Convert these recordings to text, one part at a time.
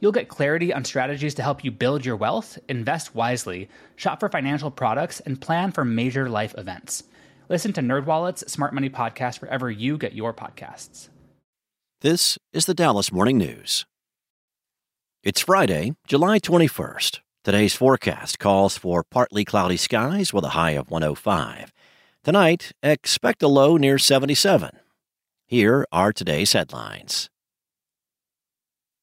You'll get clarity on strategies to help you build your wealth, invest wisely, shop for financial products, and plan for major life events. Listen to NerdWallet's Smart Money Podcast wherever you get your podcasts. This is the Dallas Morning News. It's Friday, July 21st. Today's forecast calls for partly cloudy skies with a high of 105. Tonight, expect a low near 77. Here are today's headlines.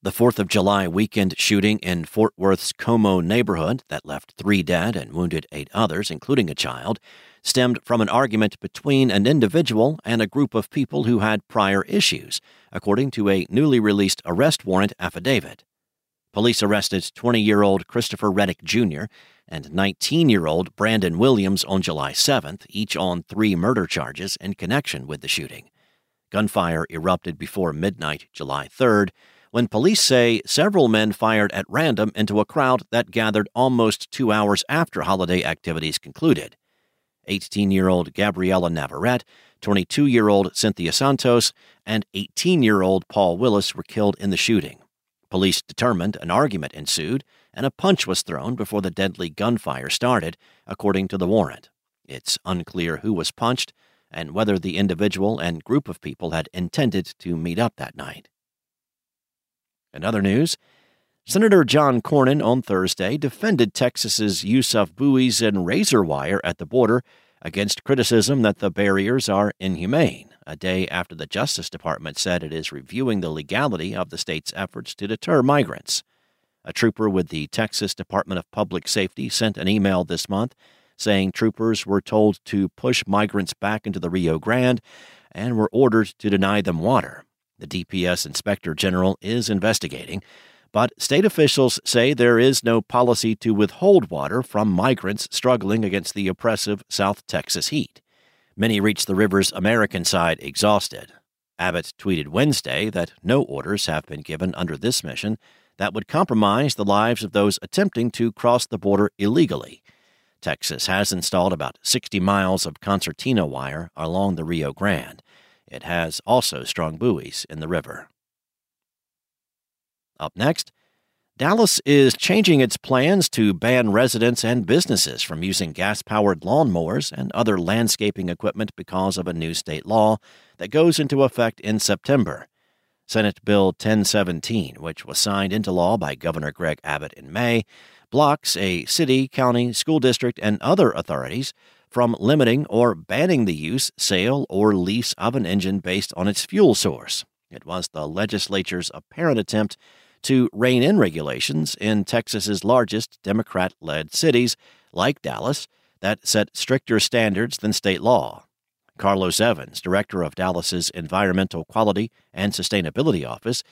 The 4th of July weekend shooting in Fort Worth's Como neighborhood that left three dead and wounded eight others, including a child, stemmed from an argument between an individual and a group of people who had prior issues, according to a newly released arrest warrant affidavit. Police arrested 20 year old Christopher Reddick Jr. and 19 year old Brandon Williams on July 7th, each on three murder charges in connection with the shooting. Gunfire erupted before midnight, July 3rd when police say several men fired at random into a crowd that gathered almost two hours after holiday activities concluded. 18 year old Gabriela Navarrete, 22 year old Cynthia Santos, and 18 year old Paul Willis were killed in the shooting. Police determined an argument ensued and a punch was thrown before the deadly gunfire started, according to the warrant. It's unclear who was punched and whether the individual and group of people had intended to meet up that night. In other news, Senator John Cornyn on Thursday defended Texas's use of buoys and razor wire at the border against criticism that the barriers are inhumane, a day after the Justice Department said it is reviewing the legality of the state's efforts to deter migrants. A trooper with the Texas Department of Public Safety sent an email this month saying troopers were told to push migrants back into the Rio Grande and were ordered to deny them water. The DPS Inspector General is investigating, but state officials say there is no policy to withhold water from migrants struggling against the oppressive South Texas heat. Many reach the river's American side exhausted. Abbott tweeted Wednesday that no orders have been given under this mission that would compromise the lives of those attempting to cross the border illegally. Texas has installed about 60 miles of concertina wire along the Rio Grande. It has also strong buoys in the river. Up next, Dallas is changing its plans to ban residents and businesses from using gas powered lawnmowers and other landscaping equipment because of a new state law that goes into effect in September. Senate Bill 1017, which was signed into law by Governor Greg Abbott in May, blocks a city, county, school district, and other authorities from limiting or banning the use, sale, or lease of an engine based on its fuel source. It was the legislature's apparent attempt to rein in regulations in Texas's largest Democrat led cities, like Dallas, that set stricter standards than state law. Carlos Evans, director of Dallas's Environmental Quality and Sustainability Office,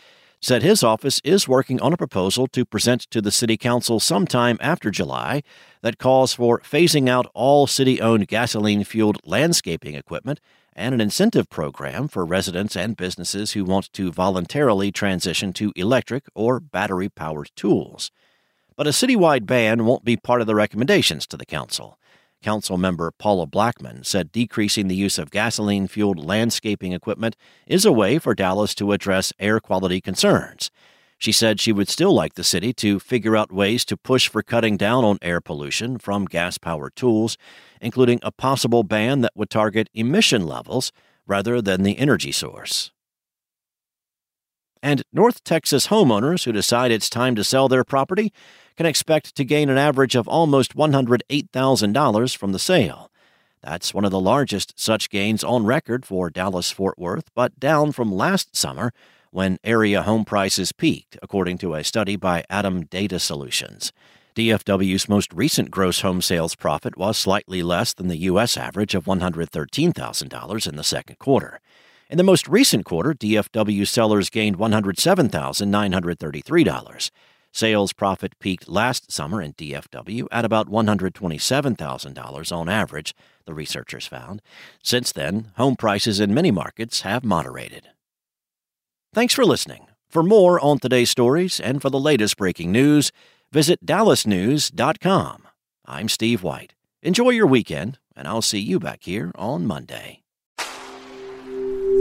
said his office is working on a proposal to present to the City Council sometime after July that calls for phasing out all city owned gasoline fueled landscaping equipment and an incentive program for residents and businesses who want to voluntarily transition to electric or battery powered tools. But a citywide ban won't be part of the recommendations to the Council. Council member Paula Blackmon said decreasing the use of gasoline fueled landscaping equipment is a way for Dallas to address air quality concerns. She said she would still like the city to figure out ways to push for cutting down on air pollution from gas powered tools, including a possible ban that would target emission levels rather than the energy source. And North Texas homeowners who decide it's time to sell their property can expect to gain an average of almost $108,000 from the sale. That's one of the largest such gains on record for Dallas Fort Worth, but down from last summer when area home prices peaked, according to a study by ATTOM Data Solutions. DFW's most recent gross home sales profit was slightly less than the U.S. average of $113,000 in the second quarter. In the most recent quarter, DFW sellers gained $107,933. Sales profit peaked last summer in DFW at about $127,000 on average, the researchers found. Since then, home prices in many markets have moderated. Thanks for listening. For more on today's stories and for the latest breaking news, visit dallasnews.com. I'm Steve White. Enjoy your weekend, and I'll see you back here on Monday.